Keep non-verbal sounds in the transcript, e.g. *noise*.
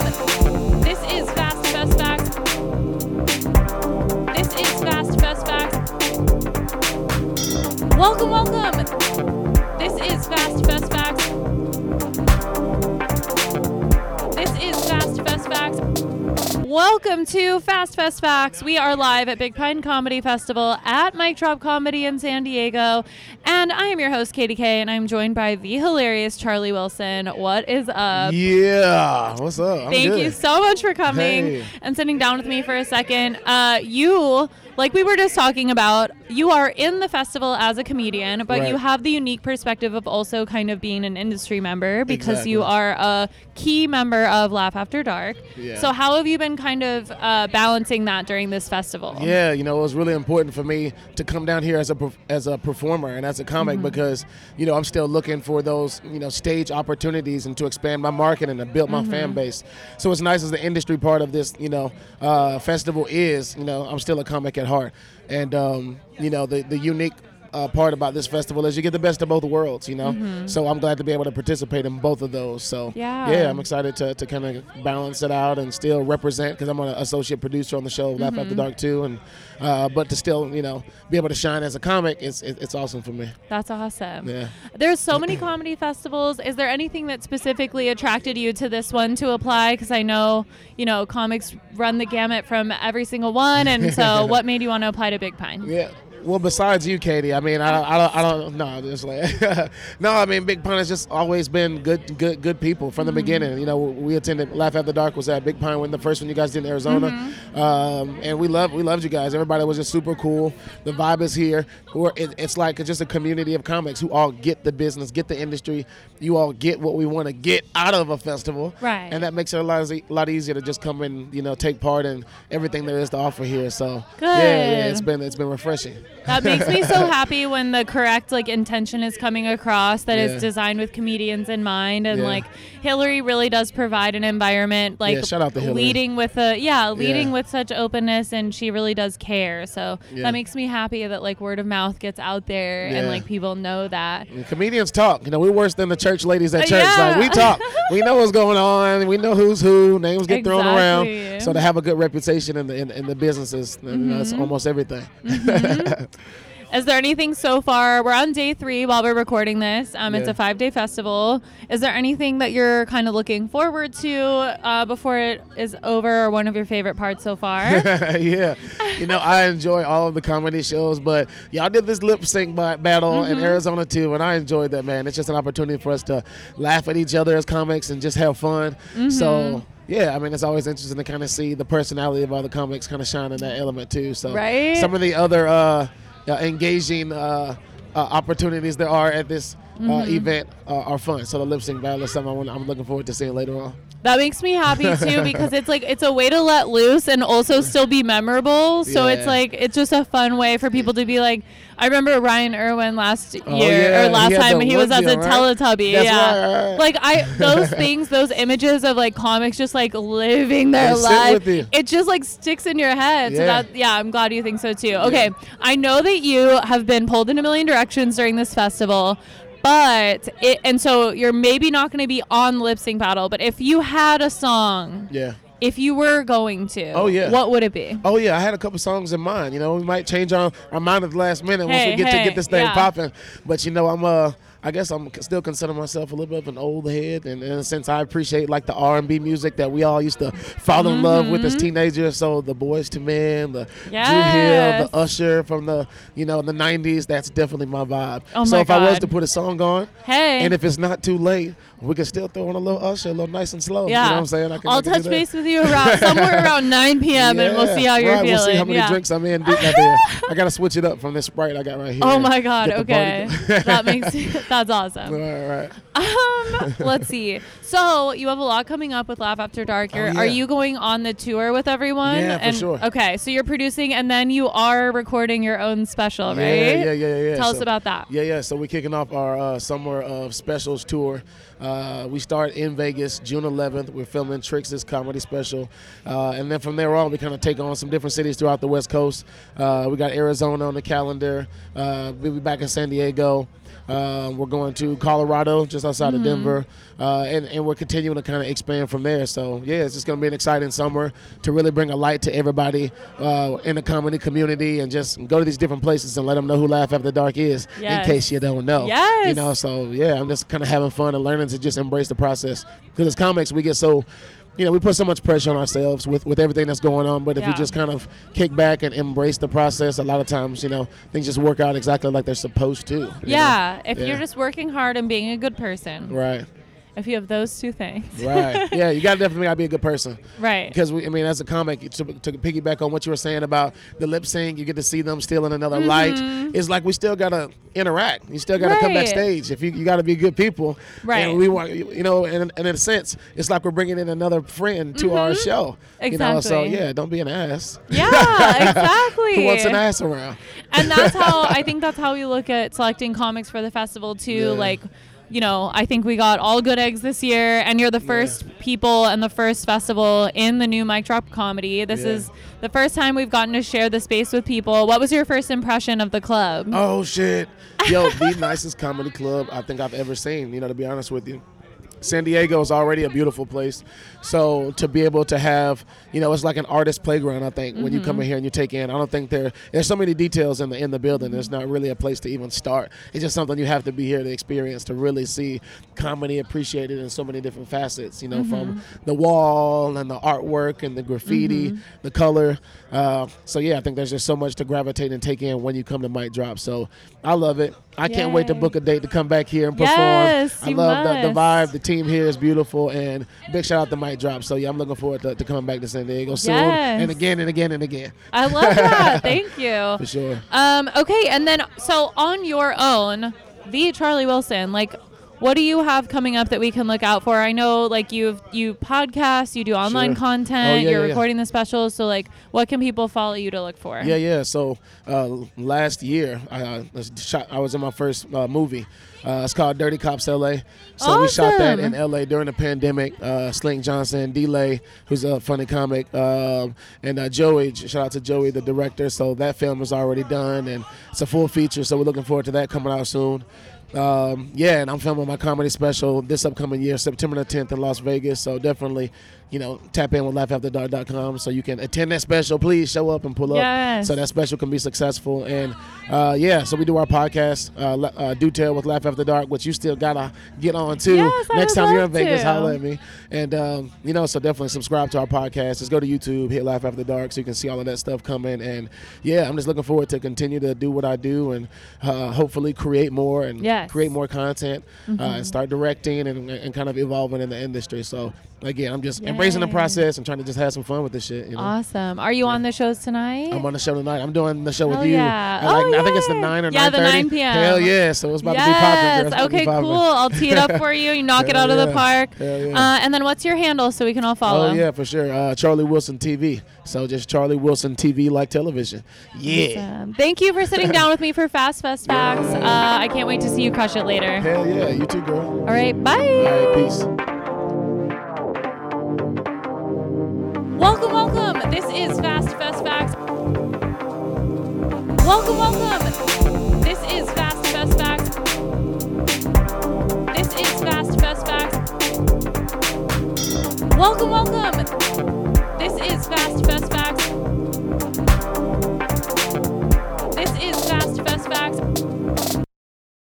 welcome. Welcome to Fast Fest Facts. We are live at Big Pine Comedy Festival at Mic Drop Comedy in San Diego. And I am your host, Katie K, and I'm joined by the hilarious Charlie Wilson. What is up? Yeah, what's up? I'm Thank good. you so much for coming Hey. and sitting down with me for a second. Uh, you, like we were just talking about, you are in the festival as a comedian, but you have the unique perspective of also kind of being an industry member because you are a key member of Laugh After Dark. Yeah. So, how have you been kind of uh, balancing that during this festival? Yeah, you know, it was really important for me to come down here as a as a performer and as a comic Mm-hmm. because you know I'm still looking for those you know stage opportunities and to expand my market and to build my Mm-hmm. fan base. So it's nice as the industry part of this you know uh, festival is. You know, I'm still a comic at heart, and um, you know the the unique. Uh, part about this festival is you get the best of both worlds, you know. So I'm glad to be able to participate in both of those. So Mm-hmm. Yeah. yeah, I'm excited to, to kind of balance it out and still represent because I'm an associate producer on the show Laugh Mm-hmm. After Dark too, and uh, but to still you know be able to shine as a comic, it's it's awesome for me. That's awesome. Yeah. There's so many comedy festivals. Is there anything that specifically attracted you to this one to apply? Because I know, you know, comics run the gamut from every single one. And so, *laughs* what made you want to apply to Big Pine? Yeah. Well, besides you, Katie, I mean, I, don't- I don't, I don't, no, just like, *laughs* no, I mean, Big Pine has just always been good, good, good people from the beginning. You know, we attended Laugh After Dark was at Big Pine when the first one you guys did in Arizona, um, and we love, we loved you guys. Everybody was just super cool. The vibe is here. We're, it, it's like just a community of comics who all get the business, get the industry. You all get what we want to get out of a festival, Right. And that makes it a lot, a lot easier to just come and you know take part in everything there is to offer here. So yeah, yeah, it's been it's been refreshing. That makes me so happy when the correct like intention is coming across that is Yeah. designed with comedians in mind and Yeah. like Hillary really does provide an environment like Yeah, shout out to Hillary. leading with a yeah, leading with such openness and she really does care. So that makes me happy that like word of mouth gets out there and like people know that. And comedians talk. You know, we're worse than the church ladies at Uh, church. Like we talk. *laughs* we know what's going on. We know who's who. Names get thrown around. So to have a good reputation in the in, in the businesses, know, that's Mm-hmm. almost everything. *laughs* Is there anything so far? We're on day three while we're recording this. Um, It's a five day festival. Is there anything that you're kind of looking forward to uh, before it is over or one of your favorite parts so far? *laughs* yeah, you know, I enjoy all of the comedy shows, but y'all did this lip sync battle Mm-hmm. in Arizona too, and I enjoyed that. Man, it's just an opportunity for us to laugh at each other as comics and just have fun. Mm-hmm. So. Yeah, I mean it's always interesting to kind of see the personality of other comics kind of shine in that element too. So Right. some of the other uh, uh, engaging uh, uh, opportunities there are at this uh, Mm-hmm. event uh, are fun. So the lip sync battle is something I'm looking forward to seeing later on. that makes me happy *laughs* too because it's like it's a way to let loose and also still be memorable. So it's like it's just a fun way for people to be like. I remember Ryan Irwin last year Oh, yeah, or last he time he was as a right? Teletubby. That's yeah, right, right. like I those *laughs* things, those images of like comics just like living their life. It just like sticks in your head. So that yeah, I'm glad you think so too. Okay, I know that you have been pulled in a million directions during this festival. But it, and so you're maybe not going to be on lip sync battle, but if you had a song, Yeah. if you were going to, Oh, yeah. what would it be? Oh yeah, I had a couple songs in mind. You know, we might change our, our mind at the last minute once we get hey, to get this thing yeah. popping. But you know, I'm uh, I guess I'm still consider myself a little bit of an old head, and in a sense, I appreciate like the R&B music that we all used to fall in love with as Mm-hmm. teenagers. So the Boyz II Men, the Dru Hill, the Usher from the you know the '90s. That's definitely my vibe. Oh so my if I was to put a song on, Hey. and if it's not too late, we can still throw on a little Usher, a little nice and slow. yeah, You know what I'm saying? I can, I'll I can touch base with you around somewhere *laughs* around 9 p.m. and we'll see how you're right, feeling. We'll see how many yeah. drinks I'm in deep. I gotta switch it up from this Sprite I got right *laughs* oh here. Oh my God! Okay, that makes *laughs* that's awesome. Right, right. Um, let's see. So you have a lot coming up with Laugh After Dark. You're, Oh, yeah. Are you going on the tour with everyone? Yeah, for sure. Okay, so you're producing and then you are recording your own special, right? Yeah, yeah, yeah, yeah. Tell us about that. Yeah, yeah. So we're kicking off our uh, summer of specials tour. Uh, Uh, we start in Vegas June 11th. We're filming Trix's comedy special, uh, and then from there on, we kind of take on some different cities throughout the West Coast. Uh, we got Arizona on the calendar. Uh, we'll be back in San Diego. Uh, we're going to Colorado, just outside of Denver, uh, and, and we're continuing to kind of expand from there. So, yeah, it's just going to be an exciting summer to really bring a light to everybody uh, in the comedy community and just go to these different places and let them know who Laugh After Dark is Yes. in case you don't know. Yes. You know, so, yeah, I'm just kind of having fun and learning to just embrace the process. Because as comics, we get so you know, we put so much pressure on ourselves with, with everything that's going on. But if Yeah. we just kind of kick back and embrace the process, a lot of times, you know, things just work out exactly like they're supposed to. you know? Yeah, if Yeah. you're just working hard and being a good person, Right. If you have those two things, Right. yeah, you got to *laughs* definitely got to be a good person. right? Because we, I mean, as a comic, to, to piggyback on what you were saying about the lip sync, you get to see them still in another light. It's like we still gotta interact. You still gotta come Mm-hmm. Backstage. If you, you gotta be good people, Right. And we want, you know, and, and in a sense, it's like we're bringing in another friend to our show. Exactly. You know, so Mm-hmm. Yeah, don't be an ass. Yeah, *laughs* exactly. Who wants an ass around? and that's how I think *laughs* that's how we look at selecting comics for the festival too. Yeah. Like, you know, I think we got all good eggs this year, and you're the first people and the first festival in the new Mic Drop comedy. This Yeah. is the first time we've gotten to share the space with people. What was your first impression of the club? Oh shit. Yo, the *laughs* nicest comedy club I think I've ever seen, you know, to be honest with you. San Diego is already a beautiful place. So to be able to have, you know, it's like an artist playground, I think, when you come in mm-hmm. here and you take in. I don't think there there's so many details in the in the building. There's not really a place to even start. It's just something you have to be here to experience to really see comedy appreciated in so many different facets, you know, from mm-hmm. the wall and the artwork and the graffiti, mm-hmm. the color. Uh, so yeah, I think there's just so much to gravitate and take in when you come to Mic Drop. So I love it. I can't wait to book a date to come back here and perform. Yes, I you love the, the vibe. The team here is beautiful, and big shout out to Mic Drop. So yeah, I'm looking forward to, to coming back to San Diego soon, Yes. and again and again and again I love that. *laughs* Thank you. for sure. Um, okay, and then so on your own, the Charlie Wilson, like what do you have coming up that we can look out for? I know like you've you podcast, you do online Sure. content, Oh, yeah, you're yeah, yeah. recording the specials, so like what can people follow you to look for? Yeah, yeah. So uh, last year, I, uh, shot, I was in my first uh, movie. Uh, it's called Dirty Cops LA. So we shot that in LA during the pandemic. Uh, Slink Johnson, Delay, who's a funny comic, um, and uh, Joey. Shout out to Joey, the director. So that film is already done, and it's a full feature. So we're looking forward to that coming out soon. Um, yeah, and I'm filming my comedy special this upcoming year, September the 10th in Las Vegas. So definitely, you know, tap in with laughafterdark.com so you can attend that special. Please show up and pull up Yes. so that special can be successful. And uh, yeah, so we do our podcast, uh, uh, Do Tell with Laugh After Dark, which you still gotta get on too. Yes, Next time you're in Vegas, to. holla at me. And um, you know, so definitely subscribe to our podcast. Just go to YouTube, hit Laugh After Dark, so you can see all of that stuff coming. And yeah, I'm just looking forward to continue to do what I do and uh, hopefully create more and Yes. Mm-hmm. create more content uh, and start directing and, and kind of evolving in the industry. So again, I'm just embracing the process and trying to just have some fun with this shit. You know. Awesome. Are you on the shows tonight? I'm on the show tonight. I'm doing the show with Hell you. yeah. Like, Oh, I think it's the 9 or Yeah, the nine p.m. Hell yeah. So it's about to be popping. girl. yes. To be Okay, popping. cool. I'll tee it up for you. You knock it out of the park. Yeah. Uh, and then what's your handle so we can all follow? Oh yeah, for sure. Uh, Charlie Wilson TV. So just Charlie Wilson TV like television. Yeah. Awesome. Thank you for sitting down with me for Fast Fest Facts. Uh, I can't wait to see you crush it later. Hell yeah. You too, girl. All right, bye. All right, peace. Welcome, welcome. This is Fast Fest Facts. Welcome, welcome.